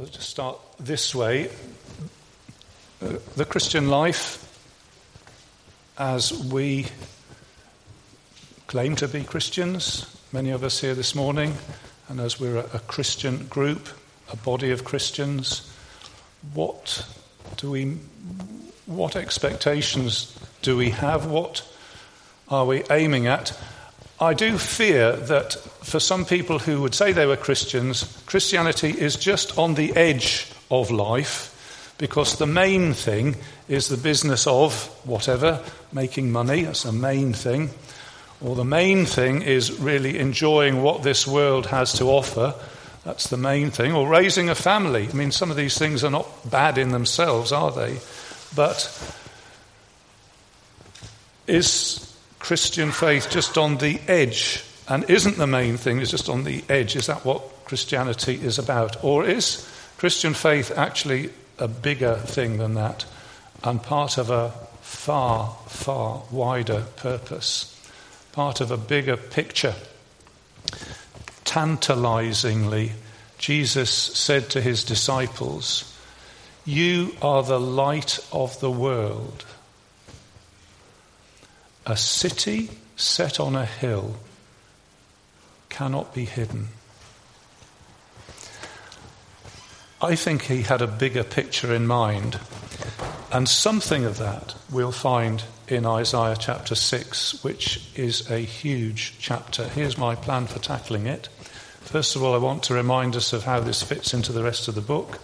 Let's just start this way. The Christian life, as we claim to be Christians, many of us here this morning, and as we're a Christian group, a body of Christians, what do we, what expectations do we have? What are we aiming at? I do fear that for some people who would say they were Christians, Christianity is just on the edge of life because the main thing is the business of whatever, making money, that's the main thing. Or the main thing is really enjoying what this world has to offer. That's the main thing. Or raising a family. I mean, some of these things are not bad in themselves, are they? But is Christian faith just on the edge and isn't the main thing, is just on the edge. Is that what Christianity is about? Or is Christian faith actually a bigger thing than that and part of a far, far wider purpose, part of a bigger picture? Tantalizingly, Jesus said to his disciples, You are the light of the world. A city set on a hill cannot be hidden. I think he had a bigger picture in mind, and something of that we'll find in Isaiah chapter 6, which is a huge chapter. Here's my plan for tackling it. First of all, I want to remind us of how this fits into the rest of the book.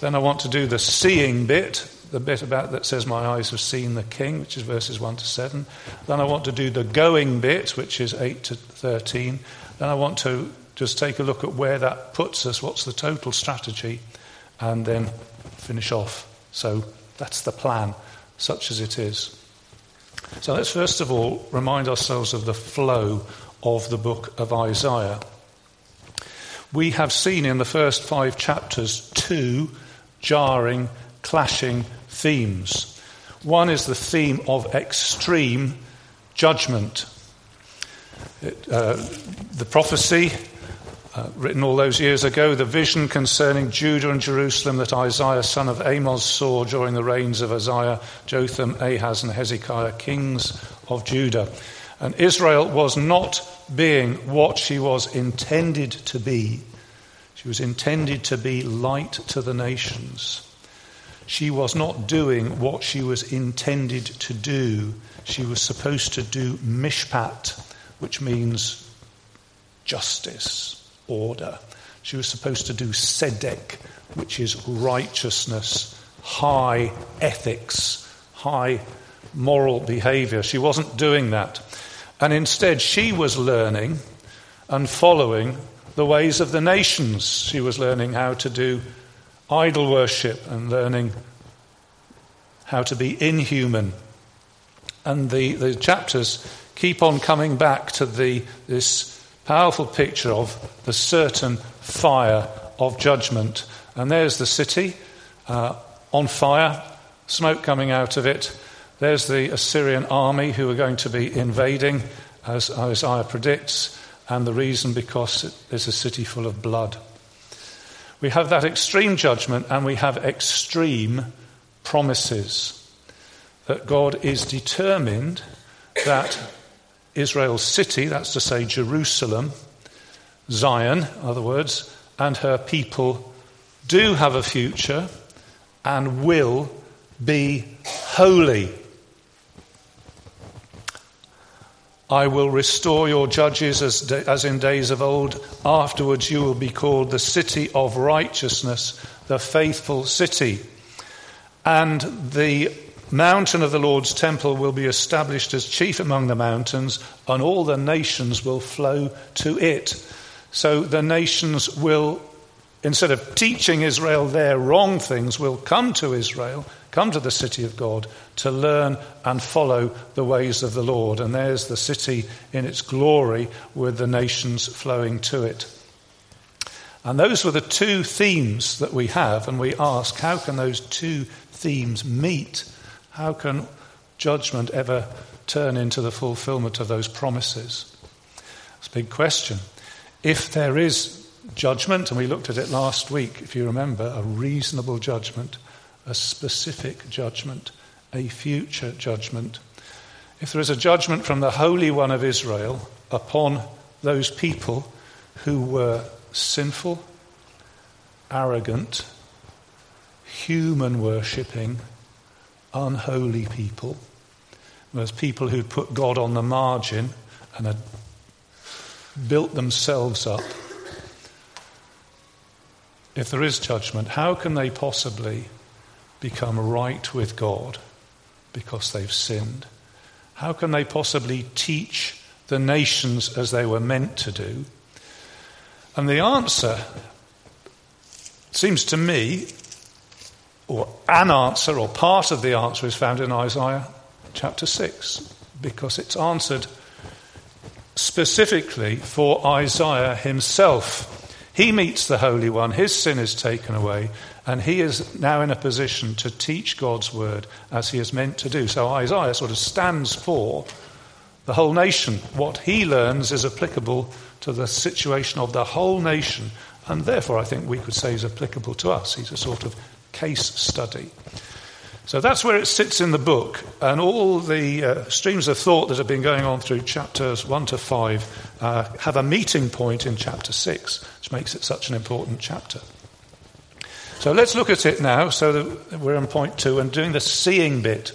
Then I want to do the seeing bit, the bit about that says, My eyes have seen the King, which is verses 1 to 7. Then I want to do the going bit, which is 8 to 13. Then I want to just take a look at where that puts us, what's the total strategy, and then finish off. So that's the plan, such as it is. So let's first of all remind ourselves of the flow of the book of Isaiah. We have seen in the first five chapters two jarring, clashing themes. One is the theme of extreme judgment. It, uh, the prophecy uh, written all those years ago, the vision concerning Judah and Jerusalem that Isaiah, son of Amos, saw during the reigns of Uzziah, Jotham, Ahaz, and Hezekiah, kings of Judah. And Israel was not being what she was intended to be. She was intended to be light to the nations. She was not doing what she was intended to do. She was supposed to do mishpat, which means justice, order. She was supposed to do tzedek, which is righteousness, high ethics, high moral behavior. She wasn't doing that. And instead, she was learning and following the ways of the nations. She was learning how to do idol worship and learning how to be inhuman. And the, the chapters keep on coming back to the, this powerful picture of the certain fire of judgment. And there's the city uh, on fire, smoke coming out of it. There's the Assyrian army who are going to be invading, as Isaiah predicts, and the reason because is a city full of blood. We have that extreme judgment and we have extreme promises that God is determined that Israel's city, that's to say Jerusalem, Zion, in other words, and her people do have a future and will be holy. I will restore your judges as, as in days of old. Afterwards, you will be called the city of righteousness, the faithful city. And the mountain of the Lord's temple will be established as chief among the mountains, and all the nations will flow to it. So the nations will, instead of teaching Israel their wrong things, will come to Israel come to the city of God to learn and follow the ways of the Lord. And there's the city in its glory with the nations flowing to it. And those were the two themes that we have, and we ask how can those two themes meet? How can judgment ever turn into the fulfillment of those promises? It's a big question. If there is judgment, and we looked at it last week, if you remember, a reasonable judgment, a specific judgment, a future judgment. If there is a judgment from the Holy One of Israel upon those people who were sinful, arrogant, human worshipping, unholy people, those people who put God on the margin and had built themselves up. If there is judgment, how can they possibly become right with God because they've sinned? How can they possibly teach the nations as they were meant to do? And the answer seems to me, or an answer, or part of the answer, is found in Isaiah chapter 6, because it's answered specifically for Isaiah himself. He meets the Holy One, his sin is taken away, and he is now in a position to teach God's word as he is meant to do. So Isaiah sort of stands for the whole nation. What he learns is applicable to the situation of the whole nation, and therefore I think we could say is applicable to us. He's a sort of case study. So that's where it sits in the book, and all the uh, streams of thought that have been going on through chapters 1 to 5 uh, have a meeting point in chapter 6, which makes it such an important chapter. So let's look at it now, so that we're on point 2 and doing the seeing bit.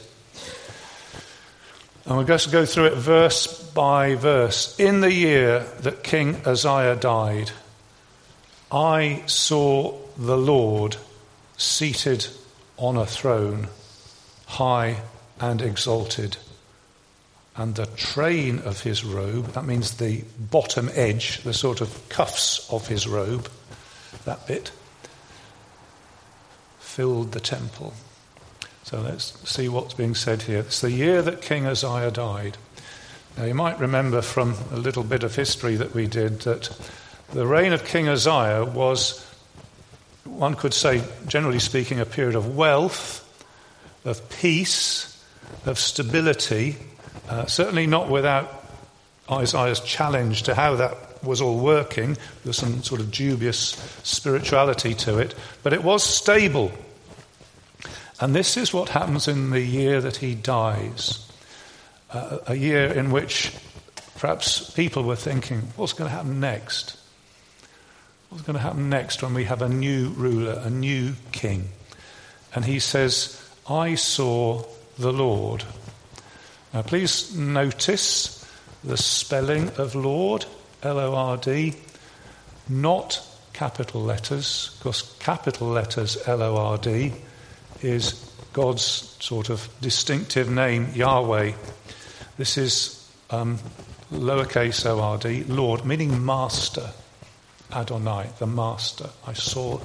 And we're going to go through it verse by verse. In the year that King Uzziah died, I saw the Lord seated on a throne high and exalted. And the train of his robe, that means the bottom edge, the sort of cuffs of his robe, that bit, filled the temple. So let's see what's being said here. It's the year that King Uzziah died. Now, you might remember from a little bit of history that we did that the reign of King Uzziah was, one could say, generally speaking, a period of wealth of peace, of stability, uh, certainly not without Isaiah's challenge to how that was all working. There's some sort of dubious spirituality to it, but it was stable. And this is what happens in the year that he dies. Uh, a year in which perhaps people were thinking, what's going to happen next? What's going to happen next when we have a new ruler, a new king? And he says, I saw the Lord. Now, please notice the spelling of Lord, L O R D, not capital letters, because capital letters, L O R D, is God's sort of distinctive name, Yahweh. This is um, lowercase o r d, Lord, meaning master, Adonai, the master. I saw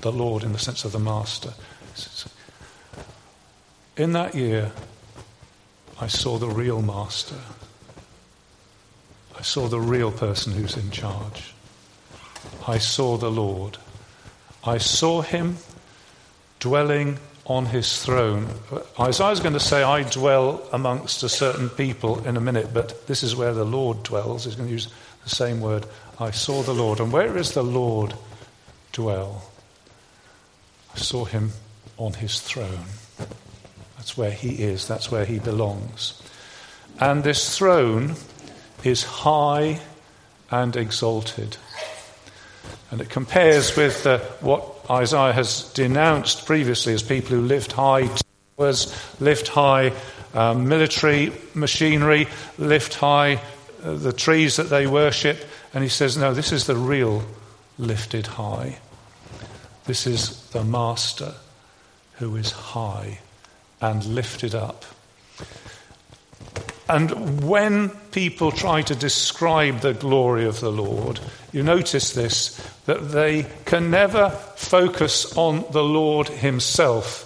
the Lord in the sense of the master. In that year, I saw the real master. I saw the real person who's in charge. I saw the Lord. I saw him dwelling on his throne. Isaiah's going to say, I dwell amongst a certain people in a minute, but this is where the Lord dwells. He's going to use the same word. I saw the Lord. And where is the Lord dwell? I saw him on his throne. That's where he is, that's where he belongs. And this throne is high and exalted. And it compares with uh, what Isaiah has denounced previously as people who lift high towers, lift high um, military machinery, lift high uh, Uh, the trees that they worship. And he says, no, this is the real lifted high. This is the Master who is high and lifted up. And when people try to describe the glory of the Lord, you notice this that they can never focus on the Lord Himself.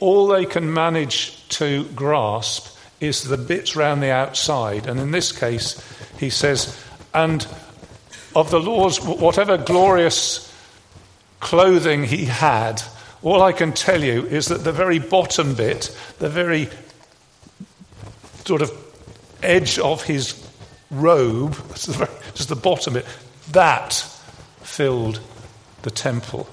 All they can manage to grasp is the bits round the outside. And in this case, he says, and of the Lord's, whatever glorious clothing he had, all I can tell you is that the very bottom bit, the very sort of edge of his robe, just the bottom bit, that filled the temple.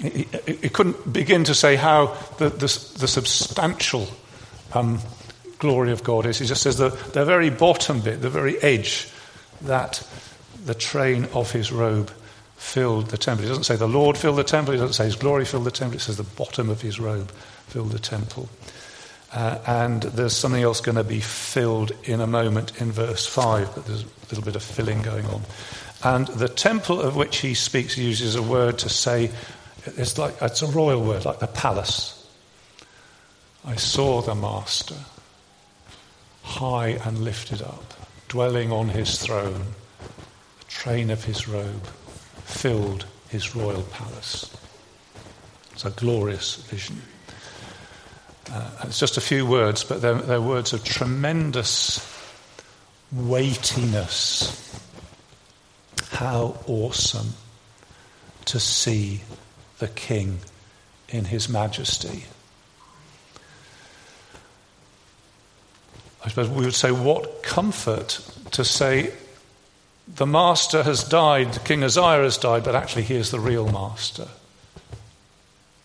He couldn't begin to say how the, the, the substantial um, glory of God is. He just says the, the very bottom bit, the very edge, that the train of his robe filled the temple. He doesn't say the Lord filled the temple, he doesn't say his glory filled the temple, it says the bottom of his robe filled the temple. Uh, and there's something else going to be filled in a moment in verse 5, but there's a little bit of filling going on. And the temple of which he speaks uses a word to say, it's like it's a royal word, like the palace. I saw the master high and lifted up, dwelling on his throne. The train of his robe filled his royal palace. It's a glorious vision. Uh, it's just a few words, but they're, they're words of tremendous weightiness. How awesome to see the King in his majesty. I suppose we would say, what comfort to say the master has died, King Uzziah has died, but actually he is the real master.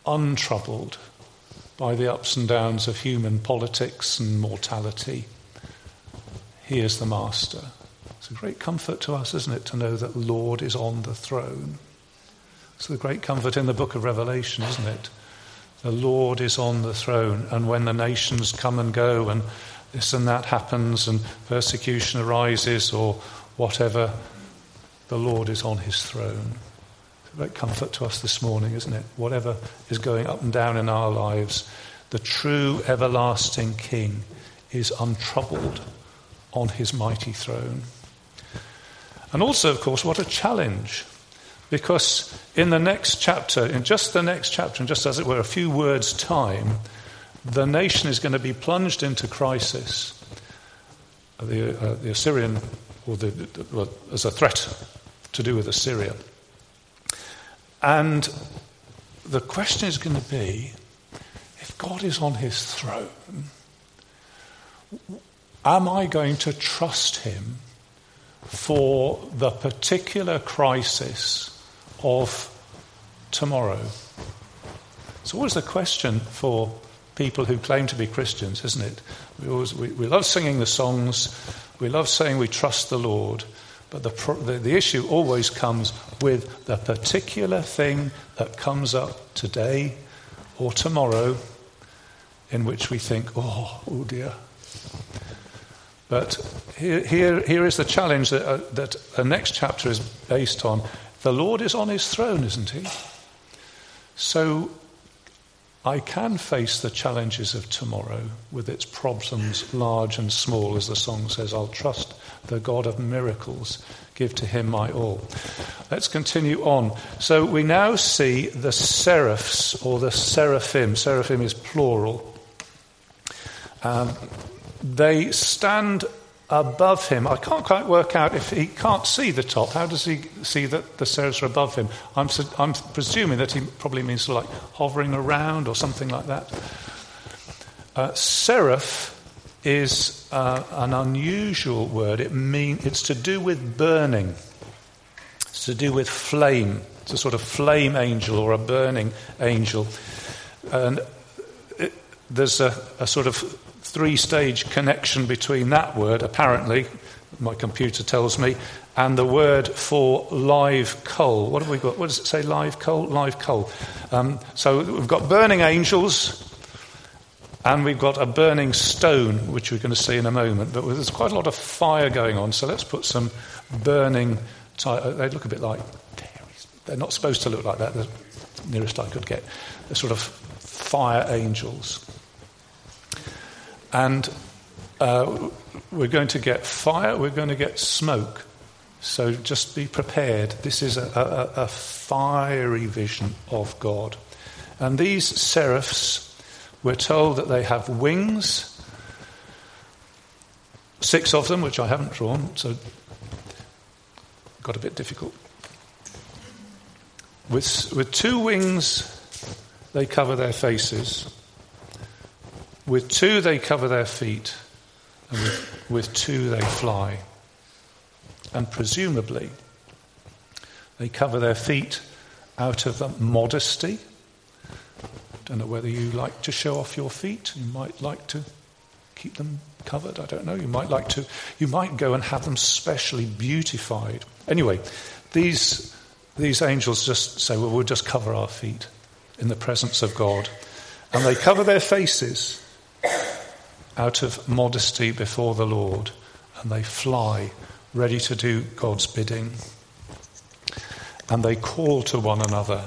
Untroubled by the ups and downs of human politics and mortality. He is the master. It's a great comfort to us, isn't it, to know that Lord is on the throne. It's the great comfort in the book of Revelation, isn't it? The Lord is on the throne, and when the nations come and go, and this and that happens, and persecution arises, or whatever, the Lord is on his throne It's a great comfort to us this morning, isn't it? Whatever is going up and down in our lives, the true everlasting King is untroubled on his mighty throne. And also, of course, what a challenge. Because in the next chapter, in just the next chapter, and just as it were a few words' time, the nation is going to be plunged into crisis. The, uh, the Assyrian, or the, the, well, as a threat to do with Assyria. And the question is going to be if God is on his throne, am I going to trust him for the particular crisis of tomorrow? It's always a question for people who claim to be Christians, isn't it? We, always, we, we love singing the songs, we love saying we trust the Lord, but the, the, the, issue always comes with the particular thing that comes up today or tomorrow in which we think, oh, oh dear. But here, here, here is the challenge that, uh, that the next chapter is based on. The Lord is on his throne, isn't he? So I can face the challenges of tomorrow with its problems, large and small, as the song says. I'll trust the God of miracles, give to him my all. Let's continue on. So we now see the seraphs or the seraphim. Seraphim is plural. Um, they stand above him. I can't quite work out if he can't see the top. How does he see that the seraphs are above him? I'm, I'm presuming that he probably means like hovering around or something like that. Uh, seraph is uh, an unusual word. It mean, it's to do with burning. It's to do with flame. It's a sort of flame angel or a burning angel. And it, there's a, a sort of three stage connection between that word, apparently, my computer tells me, and the word for live coal. What have we got? What does it say, live coal? Live coal. Um, so we've got burning angels, and we've got a burning stone, which we're going to see in a moment. But there's quite a lot of fire going on, so let's put some burning. Ty- they look a bit like. They're not supposed to look like that, the nearest I could get. They're sort of fire angels. And uh, we're going to get fire, we're going to get smoke. So just be prepared. This is a, a, a fiery vision of God. And these seraphs, we're told that they have wings, six of them, which I haven't drawn, so got a bit difficult. With, with two wings, they cover their faces. With two, they cover their feet, and with, with two, they fly. And presumably, They cover their feet out of modesty. Don't know whether you like to show off your feet. You might like to keep them covered. I don't know. You might like to. You might go and have them specially beautified. Anyway, these these angels just say, "Well, we'll just cover our feet in the presence of God," and they cover their faces out of modesty before the Lord, and they fly ready to do God's bidding. And they call to one another.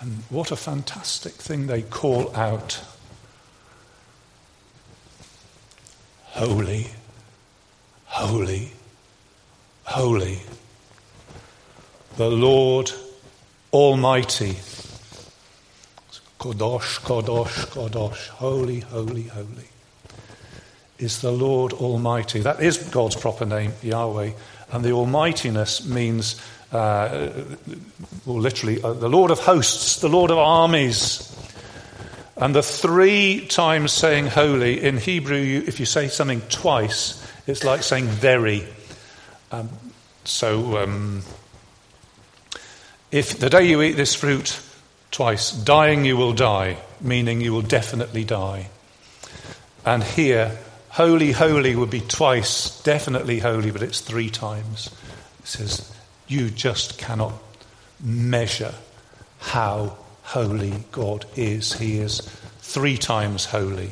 And what a fantastic thing they call out Holy, holy, holy, the Lord Almighty. Kodosh, Kodosh, Kodosh, holy, holy, holy is the Lord Almighty. That is God's proper name, Yahweh. And the Almightiness means, uh, well, literally, uh, the Lord of hosts, the Lord of armies. And the three times saying holy, in Hebrew, you, if you say something twice, it's like saying very. Um, so, um, if the day you eat this fruit twice, dying you will die, meaning you will definitely die. And here, Holy, holy would be twice, definitely holy, but it's three times. It says, You just cannot measure how holy God is. He is three times holy.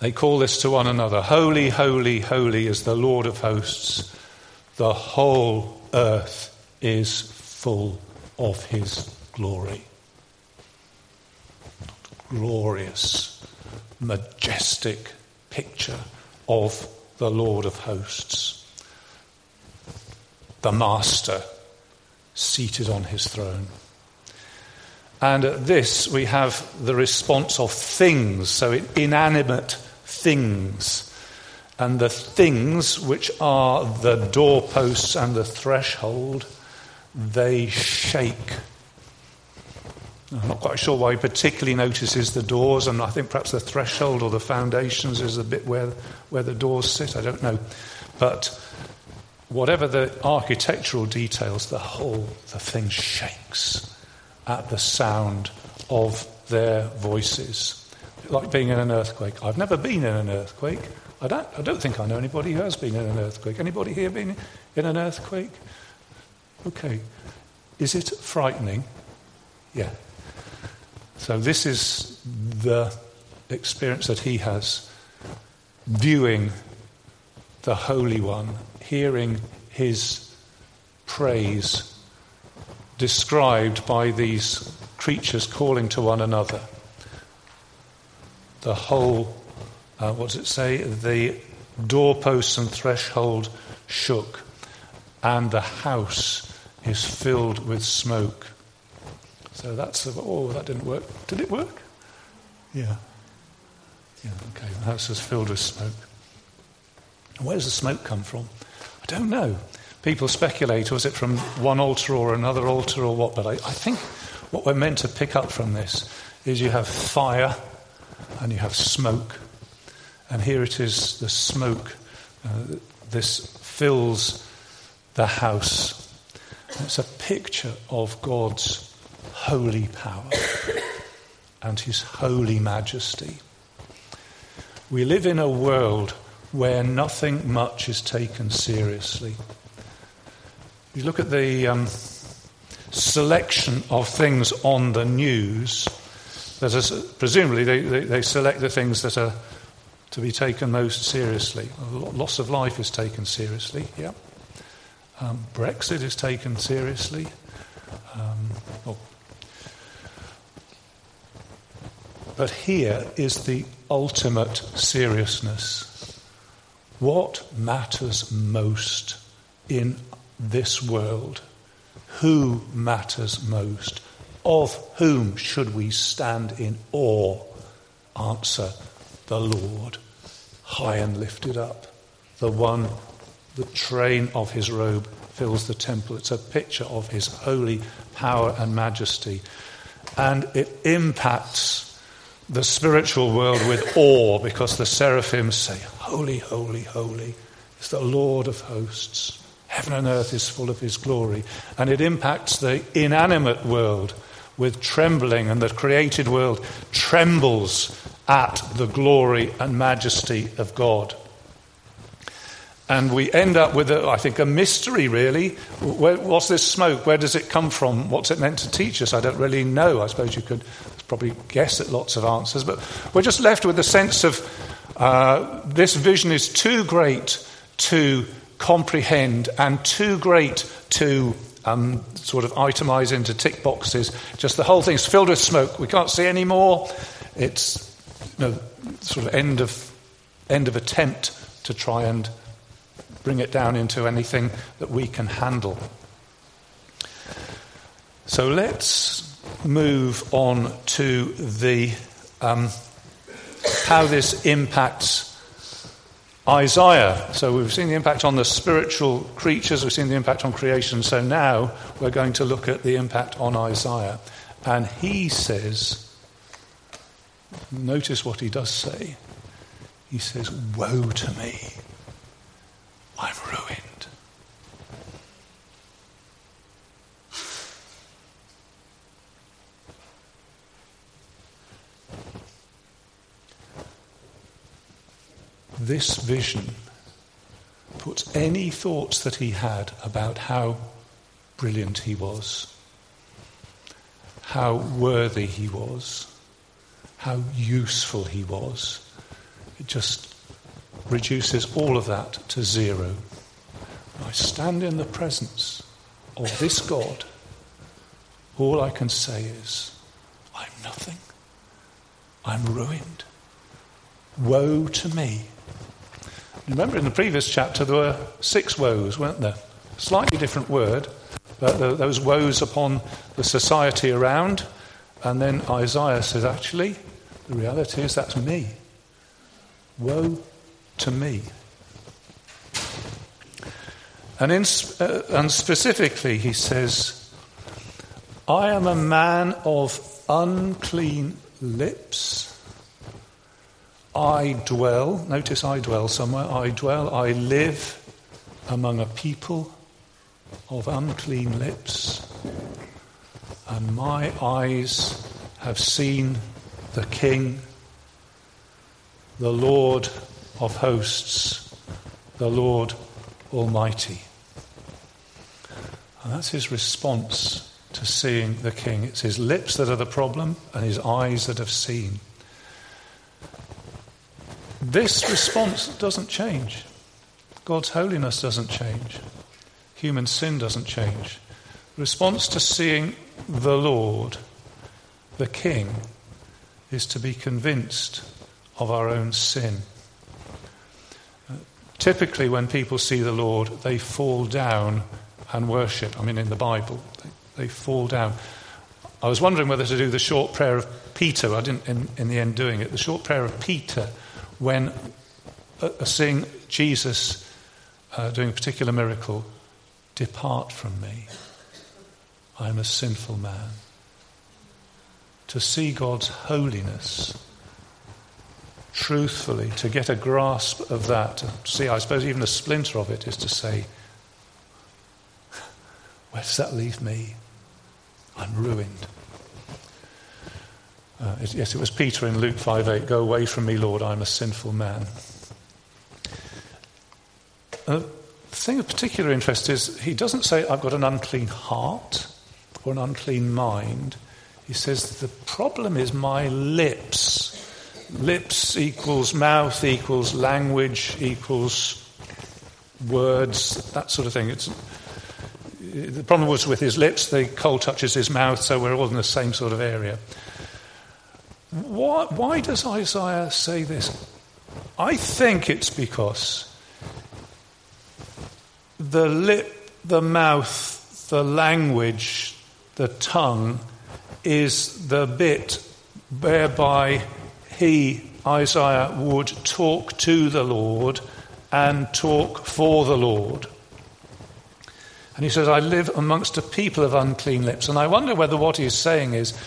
They call this to one another Holy, holy, holy is the Lord of hosts. The whole earth is full of his glory. Glorious majestic picture of the Lord of hosts, the Master seated on his throne. And at this, we have the response of things, so inanimate things. And the things, which are the doorposts and the threshold, they shake I'm not quite sure why he particularly notices the doors, and I think perhaps the threshold or the foundations is a bit where, where the doors sit. I don't know. But whatever the architectural details, the whole the thing shakes at the sound of their voices. Like being in an earthquake. I've never been in an earthquake. I don't, I don't think I know anybody who has been in an earthquake. Anybody here been in an earthquake? Okay. Is it frightening? Yeah. So, this is the experience that he has viewing the Holy One, hearing his praise described by these creatures calling to one another. The whole, uh, what does it say? The doorposts and threshold shook, and the house is filled with smoke. So that's, oh, that didn't work. Did it work? Yeah. Yeah, okay. The house is filled with smoke. And where does the smoke come from? I don't know. People speculate, was it from one altar or another altar or what? But I, I think what we're meant to pick up from this is you have fire and you have smoke. And here it is the smoke. Uh, this fills the house. It's a picture of God's holy power and his holy majesty. We live in a world where nothing much is taken seriously. You look at the um, selection of things on the news, presumably they, they, they, select the things that are to be taken most seriously. Loss of life is taken seriously, yeah. Um, Brexit is taken seriously. Um, But here is the ultimate seriousness. What matters most in this world? Who matters most? Of whom should we stand in awe? Answer the Lord, high and lifted up, the one, the train of his robe fills the temple. It's a picture of his holy power and majesty. And it impacts the spiritual world with awe because the seraphim say, Holy, holy, holy is the Lord of hosts. Heaven and earth is full of his glory. And it impacts the inanimate world with trembling, and the created world trembles at the glory and majesty of God. And we end up with, a, I think, a mystery, really. Where, what's this smoke? Where does it come from? What's it meant to teach us? I don't really know. I suppose you could probably guess at lots of answers. But we're just left with the sense of uh, this vision is too great to comprehend and too great to um, sort of itemize into tick boxes. Just the whole thing's filled with smoke. We can't see any more. It's you know, sort of end of end of attempt to try and bring it down into anything that we can handle. So let's move on to the um, how this impacts Isaiah. So we've seen the impact on the spiritual creatures, we've seen the impact on creation. So now we're going to look at the impact on Isaiah. And he says, notice what he does say. He says, Woe to me, I'm ruined. this vision puts any thoughts that he had about how brilliant he was, how worthy he was, how useful he was. It just reduces all of that to zero. I stand in the presence of this God. All I can say is, I'm nothing. I'm ruined. Woe to me. Remember in the previous chapter there were six woes, weren't there? Slightly different word, but those woes upon the society around. And then Isaiah says, actually, the reality is that's me. Woe to me. And, in, uh, and specifically, he says, I am a man of unclean lips I dwell, notice I dwell somewhere, I dwell, I live among a people of unclean lips, and my eyes have seen the King, the Lord of hosts, the Lord Almighty. And that's his response to seeing the King. It's his lips that are the problem and his eyes that have seen. This response doesn't change. God's holiness doesn't change. Human sin doesn't change. Response to seeing the Lord, the King, is to be convinced of our own sin. Uh, typically, when people see the Lord, they fall down and worship. I mean, in the Bible, they, they fall down. I was wondering whether to do the short prayer of Peter. I didn't, in, in the end, doing it. The short prayer of Peter when uh, seeing Jesus uh, doing a particular miracle, depart from me. I am a sinful man. To see God's holiness truthfully, to get a grasp of that, to see, I suppose, even a splinter of it, is to say, where does that leave me? I'm ruined. Uh, it, yes, it was Peter in Luke 5:8. Go away from me, Lord, I'm a sinful man. Uh, the thing of particular interest is he doesn't say, I've got an unclean heart or an unclean mind. He says, the problem is my lips. Lips equals mouth equals language equals words, that sort of thing. It's, the problem was with his lips, the coal touches his mouth, so we're all in the same sort of area. Why, why does Isaiah say this? I think it's because the lip, the mouth, the language, the tongue is the bit whereby he, Isaiah, would talk to the Lord and talk for the Lord. And he says, I live amongst a people of unclean lips. And I wonder whether what he's saying is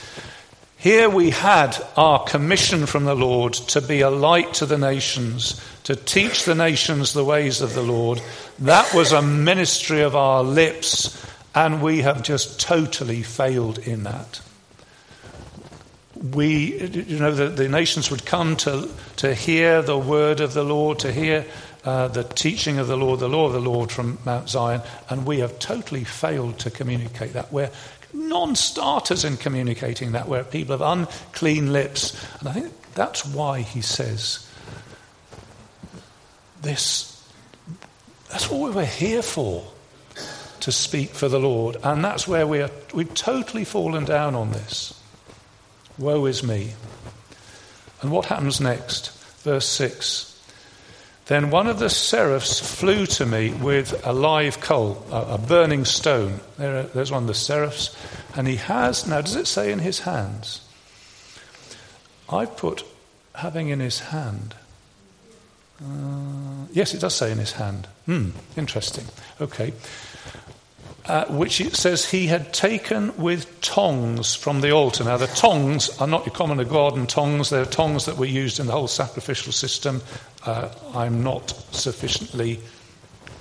Here we had our commission from the Lord to be a light to the nations, to teach the nations the ways of the Lord. That was a ministry of our lips, and we have just totally failed in that. We, you know, the, the nations would come to, to hear the word of the Lord, to hear uh, the teaching of the Lord, the law of the Lord from Mount Zion, and we have totally failed to communicate that. We're non starters in communicating that, We're people of unclean lips. And I think that's why he says this. That's what we're here for, to speak for the Lord. And that's where we are, we've totally fallen down on this. Woe is me. And what happens next? Verse 6. Then one of the seraphs flew to me with a live coal, a, burning stone. There, there's one of the seraphs. And he has, now does it say in his hands? I put having in his hand. Uh, yes, it does say in his hand. Hmm, interesting. Okay uh, which it says he had taken with tongs from the altar. Now, the tongs are not your common garden tongs, they're tongs that were used in the whole sacrificial system. Uh, I'm not sufficiently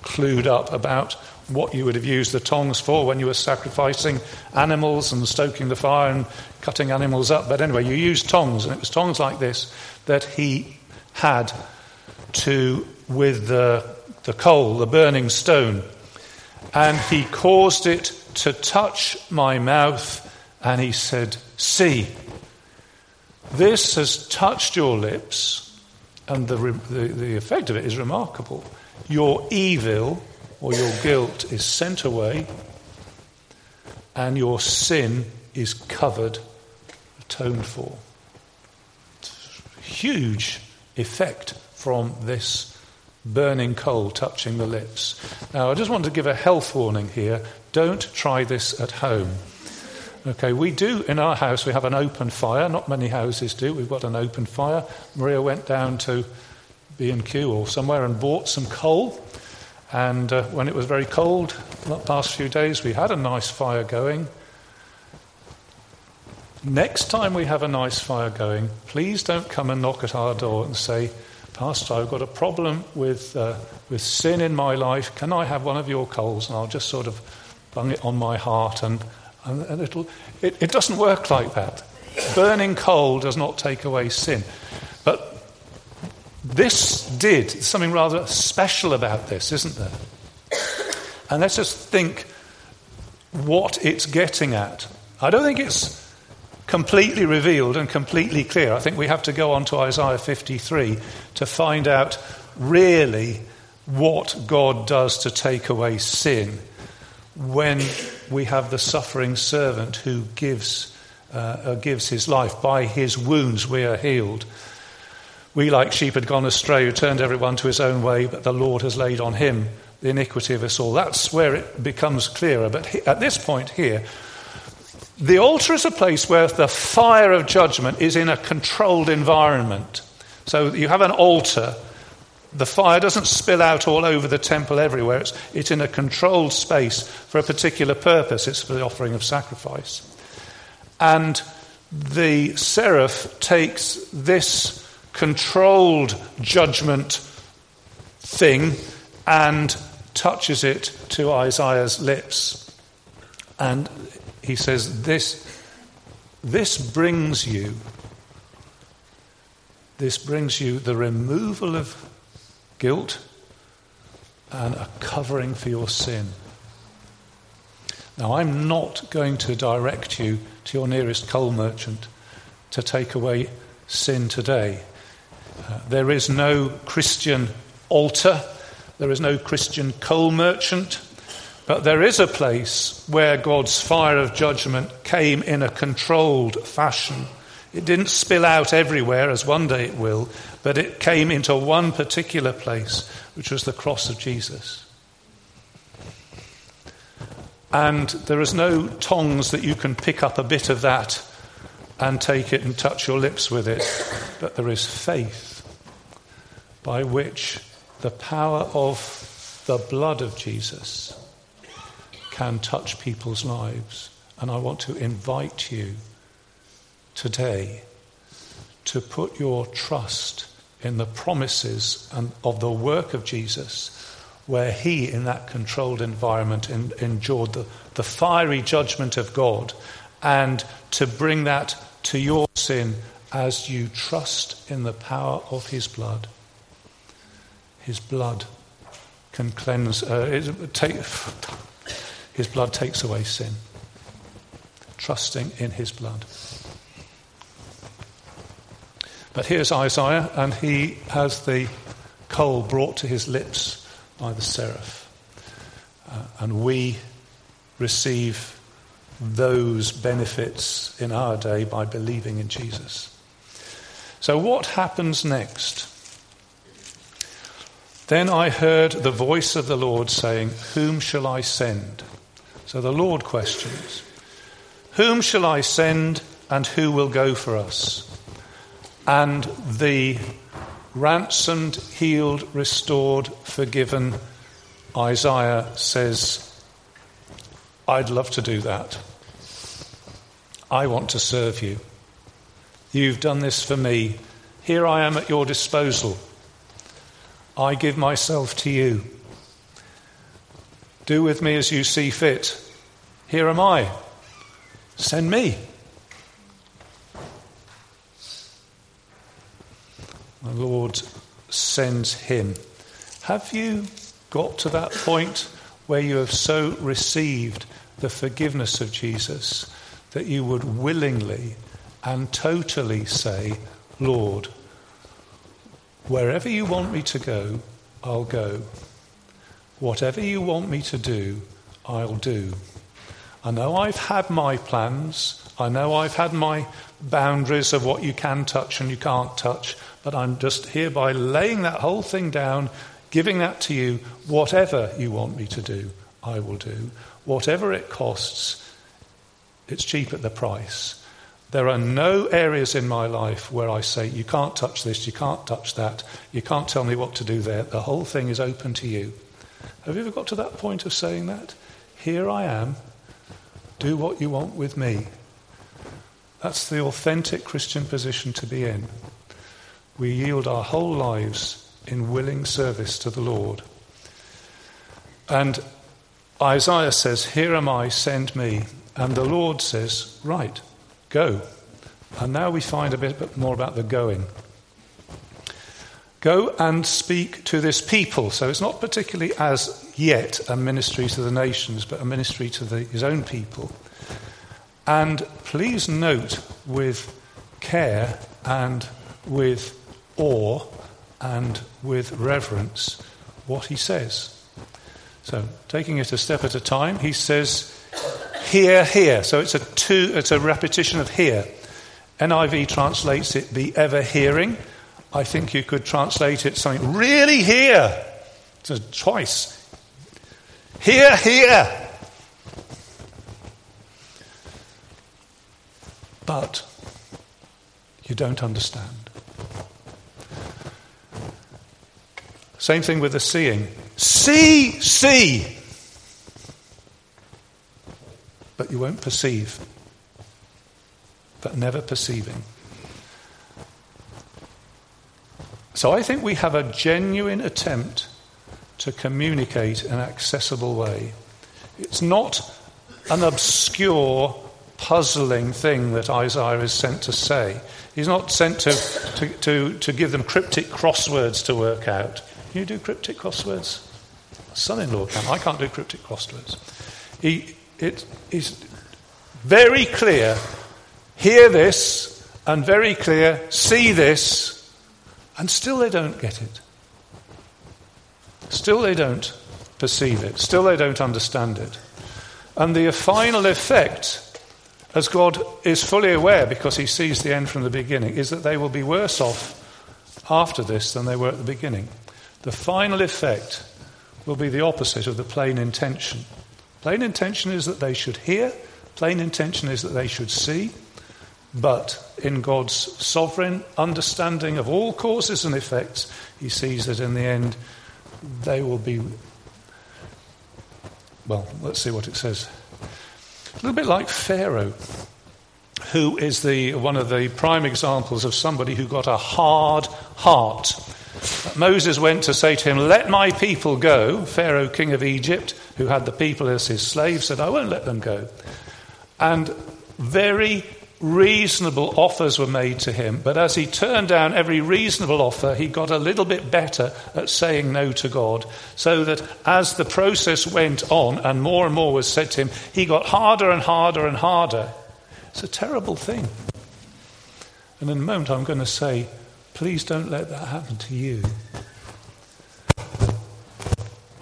clued up about what you would have used the tongs for when you were sacrificing animals and stoking the fire and cutting animals up. But anyway, you used tongs, and it was tongs like this that he had to, with the, the coal, the burning stone, and he caused it to touch my mouth, and he said, See, this has touched your lips, and the, the, the effect of it is remarkable. Your evil or your guilt is sent away, and your sin is covered, atoned for. Huge effect from this burning coal touching the lips. Now, I just want to give a health warning here. Don't try this at home. Okay, we do in our house, we have an open fire. Not many houses do. We've got an open fire. Maria went down to B&Q or somewhere and bought some coal. And uh, when it was very cold, the past few days, we had a nice fire going. Next time we have a nice fire going, please don't come and knock at our door and say, Pastor, I've got a problem with, uh, with sin in my life. Can I have one of your coals? And I'll just sort of bung it on my heart. And, and, and it'll, it, it doesn't work like that. Burning coal does not take away sin. But this did. There's something rather special about this, isn't there? And let's just think what it's getting at. I don't think it's completely revealed and completely clear. I think we have to go on to Isaiah 53 to find out really what God does to take away sin when we have the suffering servant who gives, uh, uh, gives his life. By his wounds we are healed. We, like sheep, had gone astray, who turned everyone to his own way, but the Lord has laid on him the iniquity of us all. That's where it becomes clearer. But at this point here, the altar is a place where the fire of judgment is in a controlled environment. So you have an altar, the fire doesn't spill out all over the temple everywhere. It's, it's in a controlled space for a particular purpose. It's for the offering of sacrifice. And the seraph takes this controlled judgment thing and touches it to Isaiah's lips. And he says, This, this brings you, this brings you the removal of guilt and a covering for your sin. Now, I'm not going to direct you to your nearest coal merchant to take away sin today. Uh, there is no Christian altar, there is no Christian coal merchant. But there is a place where God's fire of judgment came in a controlled fashion. It didn't spill out everywhere, as one day it will, but it came into one particular place, which was the cross of Jesus. And there is no tongs that you can pick up a bit of that and take it and touch your lips with it, but there is faith by which the power of the blood of Jesus can touch people's lives. And I want to invite you today to put your trust in the promises and of the work of Jesus, where he, in that controlled environment, in, endured the, the fiery judgment of God, and to bring that to your sin as you trust in the power of his blood. His blood can cleanse, uh, take, his blood takes away sin. Trusting in his blood. But here's Isaiah, and he has the coal brought to his lips by the seraph. Uh, and we receive those benefits in our day by believing in Jesus. So, what happens next? Then I heard the voice of the Lord saying, Whom shall I send? So the Lord questions, Whom shall I send and who will go for us? And the ransomed, healed, restored, forgiven Isaiah says, I'd love to do that. I want to serve you. You've done this for me. Here I am at your disposal. I give myself to you. Do with me as you see fit. Here am I. Send me. The Lord sends him. Have you got to that point where you have so received the forgiveness of Jesus that you would willingly and totally say, Lord, wherever you want me to go, I'll go. Whatever you want me to do, I'll do. I know I've had my plans. I know I've had my boundaries of what you can touch and you can't touch, but I'm just hereby laying that whole thing down, giving that to you. Whatever you want me to do, I will do. Whatever it costs, it's cheap at the price. There are no areas in my life where I say, you can't touch this, you can't touch that, you can't tell me what to do there. The whole thing is open to you. Have you ever got to that point of saying that? Here I am, do what you want with me. That's the authentic Christian position to be in. We yield our whole lives in willing service to the Lord. And Isaiah says, Here am I, send me. And the Lord says, Right, Go. And now we find a bit more about the going. Go and speak to this people. So it's not particularly as yet a ministry to the nations, but a ministry to the, his own people. And please note with care and with awe and with reverence what he says. So, taking it a step at a time, he says, Hear, hear. So it's a two, it's a repetition of hear. NIV translates it be ever hearing. I think you could translate it something really hear. A choice. Hear, hear. But you don't understand. Same thing with the seeing. See, see but you won't perceive. But never perceiving. So I think we have a genuine attempt to communicate in an accessible way. It's not an obscure, puzzling thing that Isaiah is sent to say. He's not sent to, to, to, to give them cryptic crosswords to work out. Can you do cryptic crosswords? Son in law can. I can't do cryptic crosswords. He, it is very clear hear this, and very clear see this, and still they don't get it. Still they don't perceive it. Still they don't understand it. And the final effect, as God is fully aware because he sees the end from the beginning, is that they will be worse off after this than they were at the beginning. The final effect will be the opposite of the plain intention. Plain intention is that they should hear, plain intention is that they should see, but in God's sovereign understanding of all causes and effects, he sees that in the end they will be. Well, let's see what it says. A little bit like Pharaoh. who is the, one of the prime examples of somebody who got a hard heart. Moses went to say to him, Let my people go. Pharaoh, king of Egypt, who had the people as his slaves, said, I won't let them go. And very reasonable offers were made to him, but as he turned down every reasonable offer, he got a little bit better at saying no to God. So that as the process went on and more and more was said to him, he got harder and harder and harder. It's a terrible thing. And in a moment, I'm going to say, please don't let that happen to you.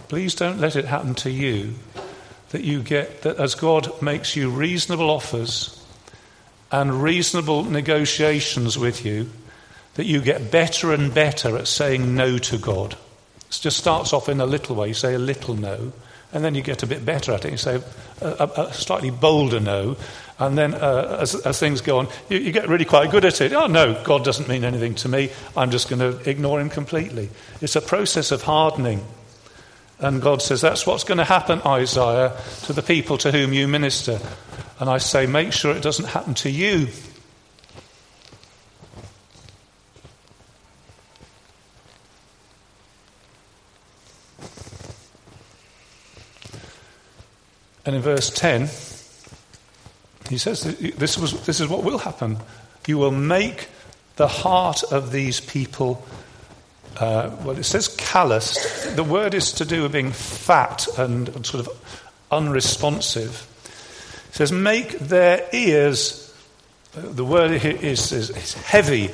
Please don't let it happen to you that you get that as God makes you reasonable offers and reasonable negotiations with you, that you get better and better at saying no to God. It just starts off in a little way, you say a little no, and then you get a bit better at it. You say a, a, a slightly bolder no, and then uh, as, as, things go on, you, you, get really quite good at it. Oh, no, God doesn't mean anything to me. I'm just going to ignore him completely. It's a process of hardening. And God says, That's what's going to happen, Isaiah, to the people to whom you minister. And I say, make sure it doesn't happen to you. And in verse 10, he says this, was, this is what will happen. You will make the heart of these people, uh, well, it says calloused. The word is to do with being fat and, sort of unresponsive. It says, make their ears, the word is, is, is heavy.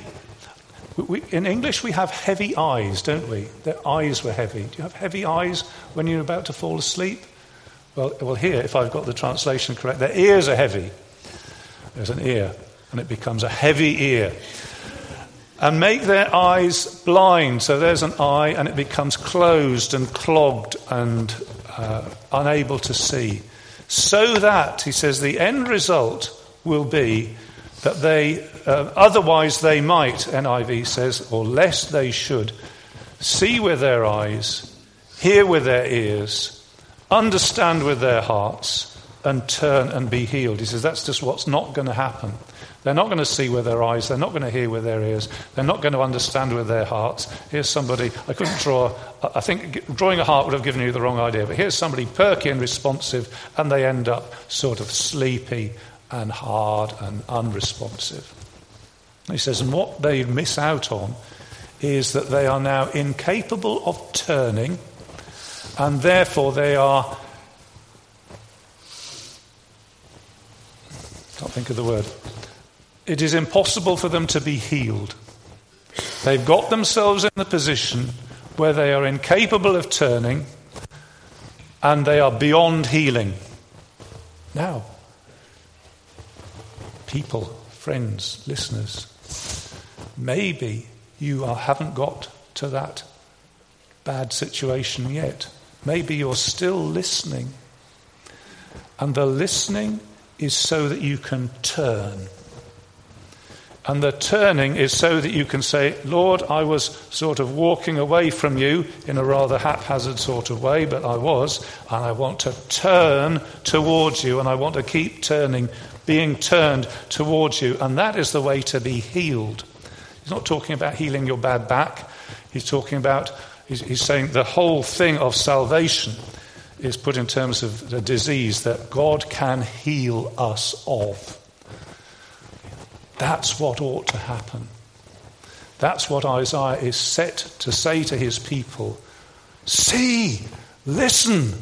We, in English, we have heavy eyes, don't we? Their eyes were heavy. Do you have heavy eyes when you're about to fall asleep? Well, well, here, if I've got the translation correct, their ears are heavy. There's an ear, and it becomes a heavy ear. And make their eyes blind. So there's an eye, and it becomes closed and clogged and uh, unable to see. So that, he says, the end result will be that they, uh, otherwise they might, NIV says, or lest they should, see with their eyes, hear with their ears, understand with their hearts, and turn and be healed. He says that's just what's not going to happen. They're not going to see with their eyes. They're not going to hear with their ears. They're not going to understand with their hearts. Here's somebody, I couldn't draw, I think drawing a heart would have given you the wrong idea, but here's somebody perky and responsive, and they end up sort of sleepy and hard and unresponsive. He says, and what they miss out on is that they are now incapable of turning, and therefore they are. Can't think of the word it is impossible for them to be healed. They've got themselves in the position where they are incapable of turning and they are beyond healing. Now, people, friends, listeners, maybe you are, haven't got to that bad situation yet. Maybe you're still listening. And the listening is so that you can turn. And the turning is so that you can say, Lord, I was sort of walking away from you in a rather haphazard sort of way, but I was, and I want to turn towards you, and I want to keep turning, being turned towards you. And that is the way to be healed. He's not talking about healing your bad back, he's talking about, he's, he's saying the whole thing of salvation is put in terms of the disease that God can heal us of. That's what ought to happen. That's what Isaiah is set to say to his people. See, listen,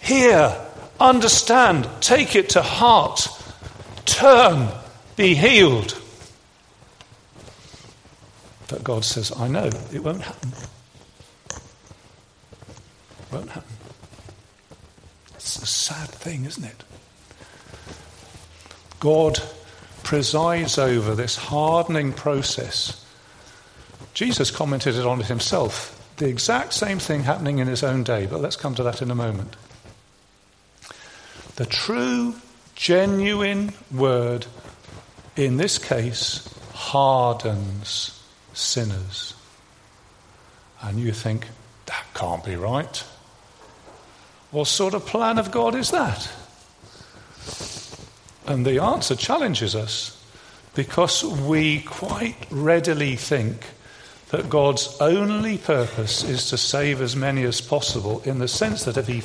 hear, understand, take it to heart, turn, be healed. But God says, I know it won't happen. It won't happen. It's a sad thing, isn't it? God presides over this hardening process. Jesus commented on it himself. The exact same thing happening in his own day, but let's come to that in a moment. The true, genuine word, in this case, hardens sinners. And you think, that can't be right. What sort of plan of God is that? And the answer challenges us because we quite readily think that God's only purpose is to save as many as possible, in the sense that if, he,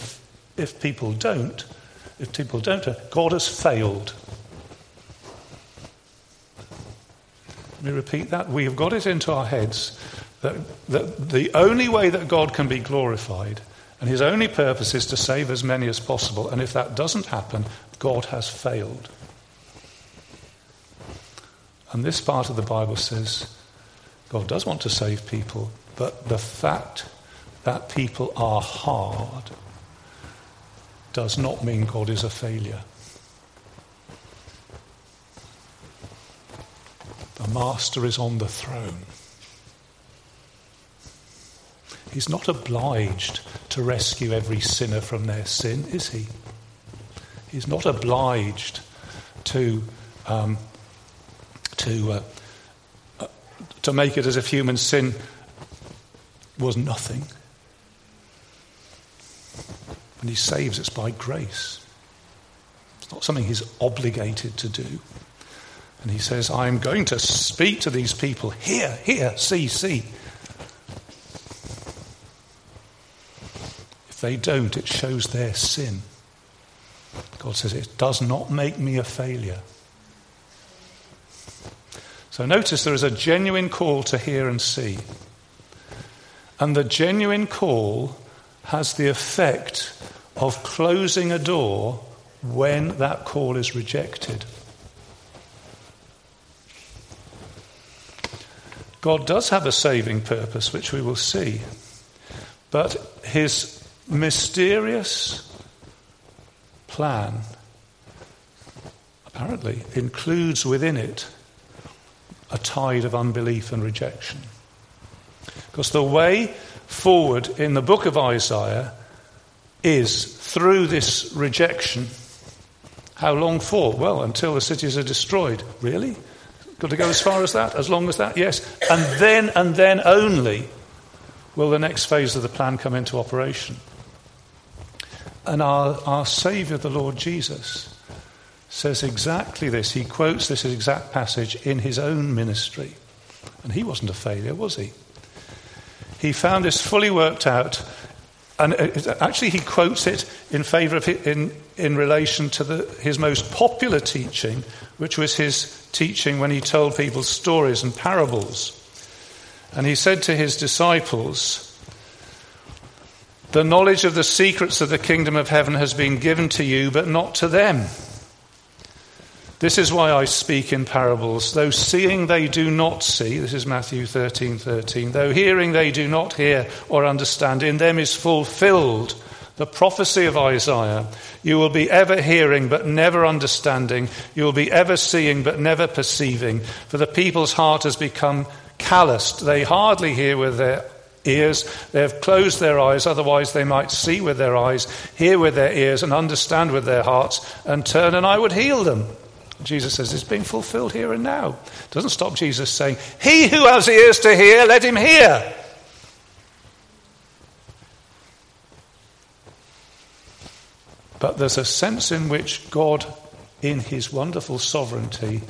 if people don't, if people don't, God has failed. Let me repeat that. We have got it into our heads that, that the only way that God can be glorified and his only purpose is to save as many as possible. And if that doesn't happen, God has failed. And this part of the Bible says God does want to save people, but the fact that people are hard does not mean God is a failure. The Master is on the throne. He's not obliged to rescue every sinner from their sin, is he? He's not obliged to um, to, uh, uh, to make it as if human sin was nothing. And he saves us by grace. It's not something he's obligated to do. And he says, I'm going to speak to these people. Here, here, see, see. If they don't, it shows their sin. God says, It does not make me a failure. So notice there is a genuine call to hear and see. And the genuine call has the effect of closing a door when that call is rejected. God does have a saving purpose, which we will see, but his mysterious plan apparently includes within it a tide of unbelief and rejection. Because the way forward in the book of Isaiah is through this rejection. How long for? Well, until the cities are destroyed. Really? Got to go as far as that? As long as that? Yes. And then, and then only will the next phase of the plan come into operation. And our, our Saviour, the Lord Jesus, says exactly this. He quotes this exact passage in his own ministry. And he wasn't a failure, was he? He found this fully worked out. And uh, actually, he quotes it in favor of in, in relation to the, his most popular teaching, which was his teaching when he told people stories and parables. And he said to his disciples, The knowledge of the secrets of the kingdom of heaven has been given to you, but not to them. This is why I speak in parables. Though seeing they do not see, this is Matthew 13 13. Though hearing they do not hear or understand, in them is fulfilled the prophecy of Isaiah. You will be ever hearing but never understanding. You will be ever seeing but never perceiving. For the people's heart has become calloused. They hardly hear with their ears. They have closed their eyes, otherwise, they might see with their eyes, hear with their ears, and understand with their hearts, and turn, and I would heal them. Jesus says it's being fulfilled here and now. It doesn't stop Jesus saying, He who has ears to hear, let him hear. But there's a sense in which God, in his wonderful sovereignty,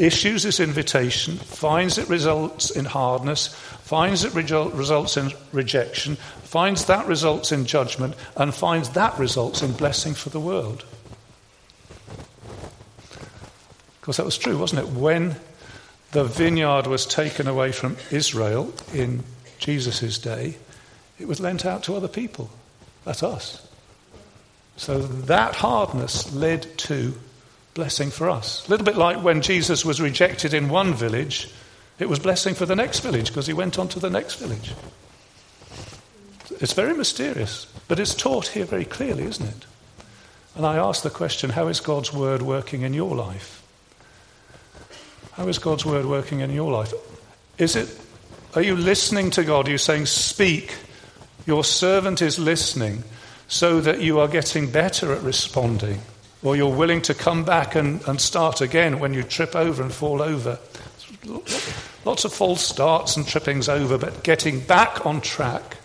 issues this invitation, finds it results in hardness, finds it results in rejection, finds that results in judgment, and finds that results in blessing for the world. Because that was true, wasn't it? When the vineyard was taken away from Israel in Jesus' day, it was lent out to other people. That's us. So that hardness led to blessing for us. A little bit like when Jesus was rejected in one village, it was blessing for the next village because he went on to the next village. It's very mysterious, but it's taught here very clearly, isn't it? And I ask the question how is God's word working in your life? How is God's word working in your life? Is it, are you listening to God? Are you saying, Speak? Your servant is listening so that you are getting better at responding, or you're willing to come back and, and start again when you trip over and fall over. Lots of false starts and trippings over, but getting back on track.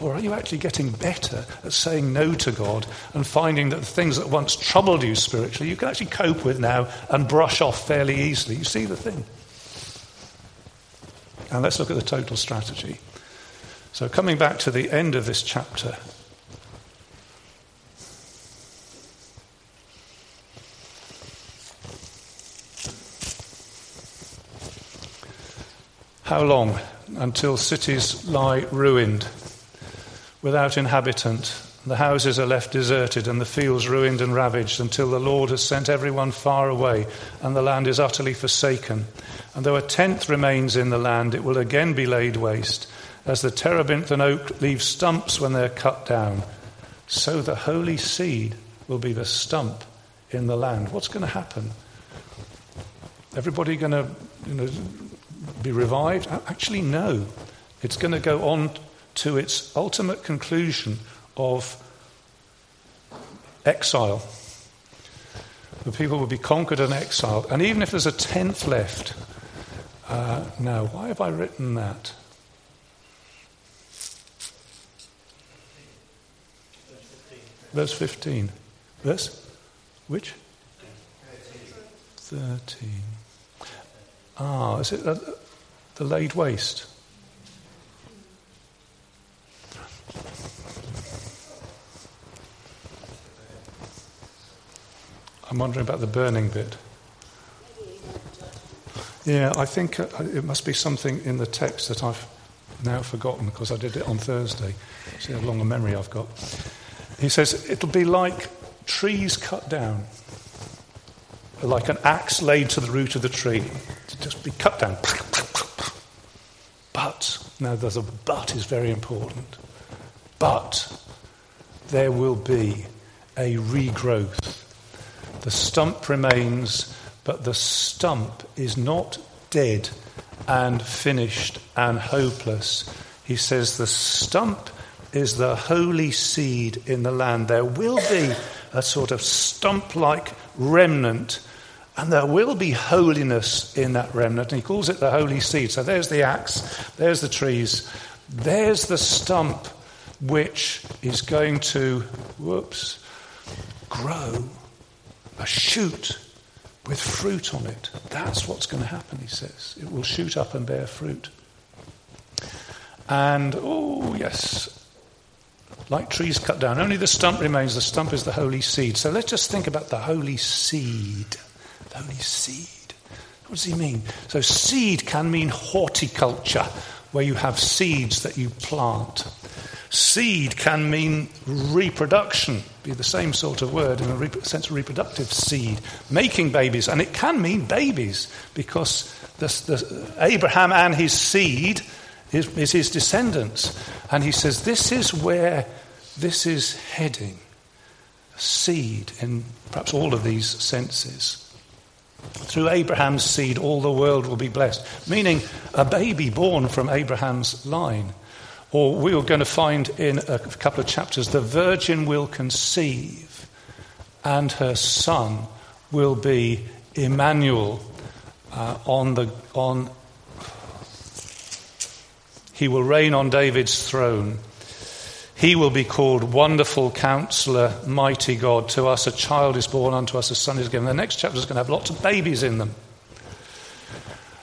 Or are you actually getting better at saying no to God and finding that the things that once troubled you spiritually, you can actually cope with now and brush off fairly easily? You see the thing? And let's look at the total strategy. So, coming back to the end of this chapter, How long? Until cities lie ruined, without inhabitant. The houses are left deserted and the fields ruined and ravaged until the Lord has sent everyone far away and the land is utterly forsaken. And though a tenth remains in the land, it will again be laid waste, as the terebinth and oak leave stumps when they're cut down. So the holy seed will be the stump in the land. What's going to happen? Everybody going to you know, be revived? Actually, no. It's going to go on to its ultimate conclusion of exile. The people will be conquered and exiled. And even if there's a tenth left, uh, now, why have I written that? Verse 15. Verse? Which? 13. Ah, is it the, laid waste? I'm wondering about the burning bit. Yeah, I think uh, it must be something in the text that I've now forgotten because I did it on Thursday. See how long a memory I've got. He says, It'll be like trees cut down like an axe laid to the root of the tree, to just be cut down. But, now there's a but is very important. But there will be a regrowth. The stump remains, but the stump is not dead and finished and hopeless. He says the stump is the holy seed in the land. There will be a sort of stump like remnant and there will be holiness in that remnant. And he calls it the holy seed. So there's the axe, there's the trees, there's the stump which is going to, whoops, grow a shoot with fruit on it. That's what's going to happen, he says. It will shoot up and bear fruit. And, oh, yes, like trees cut down, only the stump remains. The stump is the holy seed. So let's just think about the holy seed only seed. What does he mean? So, seed can mean horticulture, where you have seeds that you plant. Seed can mean reproduction, be the same sort of word in a sense of reproductive seed, making babies. And it can mean babies because Abraham and his seed is, is his descendants. And he says, This is where this is heading. Seed in perhaps all of these senses. Through Abraham's seed, all the world will be blessed. Meaning, a baby born from Abraham's line. Or we are going to find in a couple of chapters the virgin will conceive, and her son will be Emmanuel uh, on the on. He will reign on David's throne. He will be called Wonderful Counselor, Mighty God. To us a child is born, unto us a son is given. The next chapter is going to have lots of babies in them.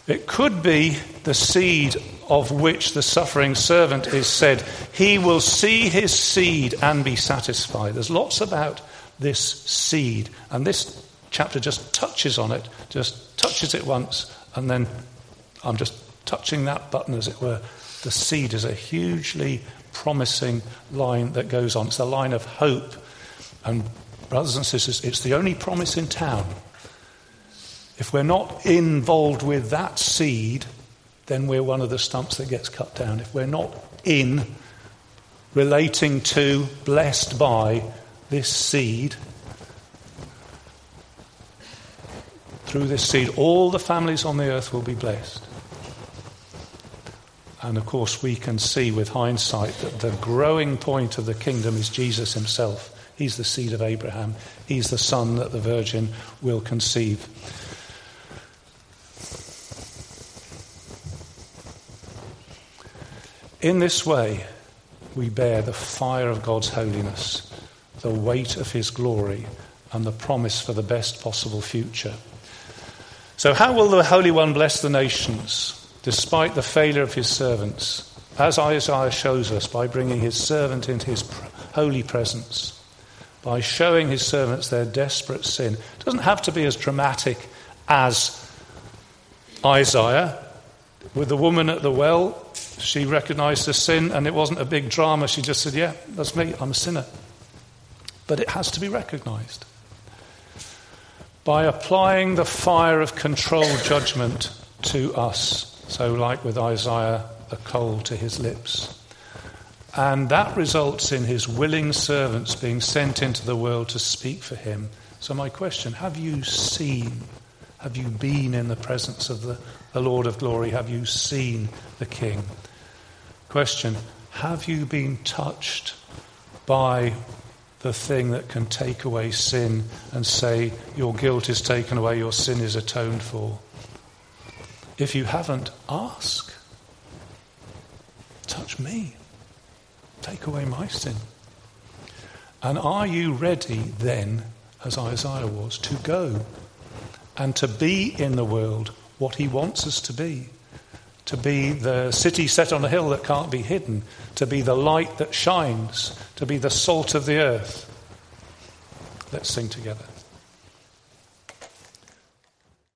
It could be the seed of which the suffering servant is said, He will see his seed and be satisfied. There's lots about this seed, and this chapter just touches on it, just touches it once, and then I'm just touching that button, as it were. The seed is a hugely promising line that goes on. It's the line of hope. And, brothers and sisters, it's the only promise in town. If we're not involved with that seed, then we're one of the stumps that gets cut down. If we're not in, relating to, blessed by this seed, through this seed, all the families on the earth will be blessed. And of course, we can see with hindsight that the growing point of the kingdom is Jesus himself. He's the seed of Abraham, he's the son that the Virgin will conceive. In this way, we bear the fire of God's holiness, the weight of his glory, and the promise for the best possible future. So, how will the Holy One bless the nations despite the failure of his servants? As Isaiah shows us, by bringing his servant into his holy presence, by showing his servants their desperate sin. It doesn't have to be as dramatic as Isaiah. With the woman at the well, she recognized her sin and it wasn't a big drama. She just said, Yeah, that's me, I'm a sinner. But it has to be recognized. By applying the fire of controlled judgment to us. So, like with Isaiah, a coal to his lips. And that results in his willing servants being sent into the world to speak for him. So, my question have you seen, have you been in the presence of the, the Lord of glory? Have you seen the King? Question Have you been touched by the thing that can take away sin and say, Your guilt is taken away, your sin is atoned for? If you haven't, ask touch me. Take away my sin. And are you ready then, as Isaiah was, to go and to be in the world what he wants us to be? To be the city set on a hill that can't be hidden, to be the light that shines, to be the salt of the earth. Let's sing together.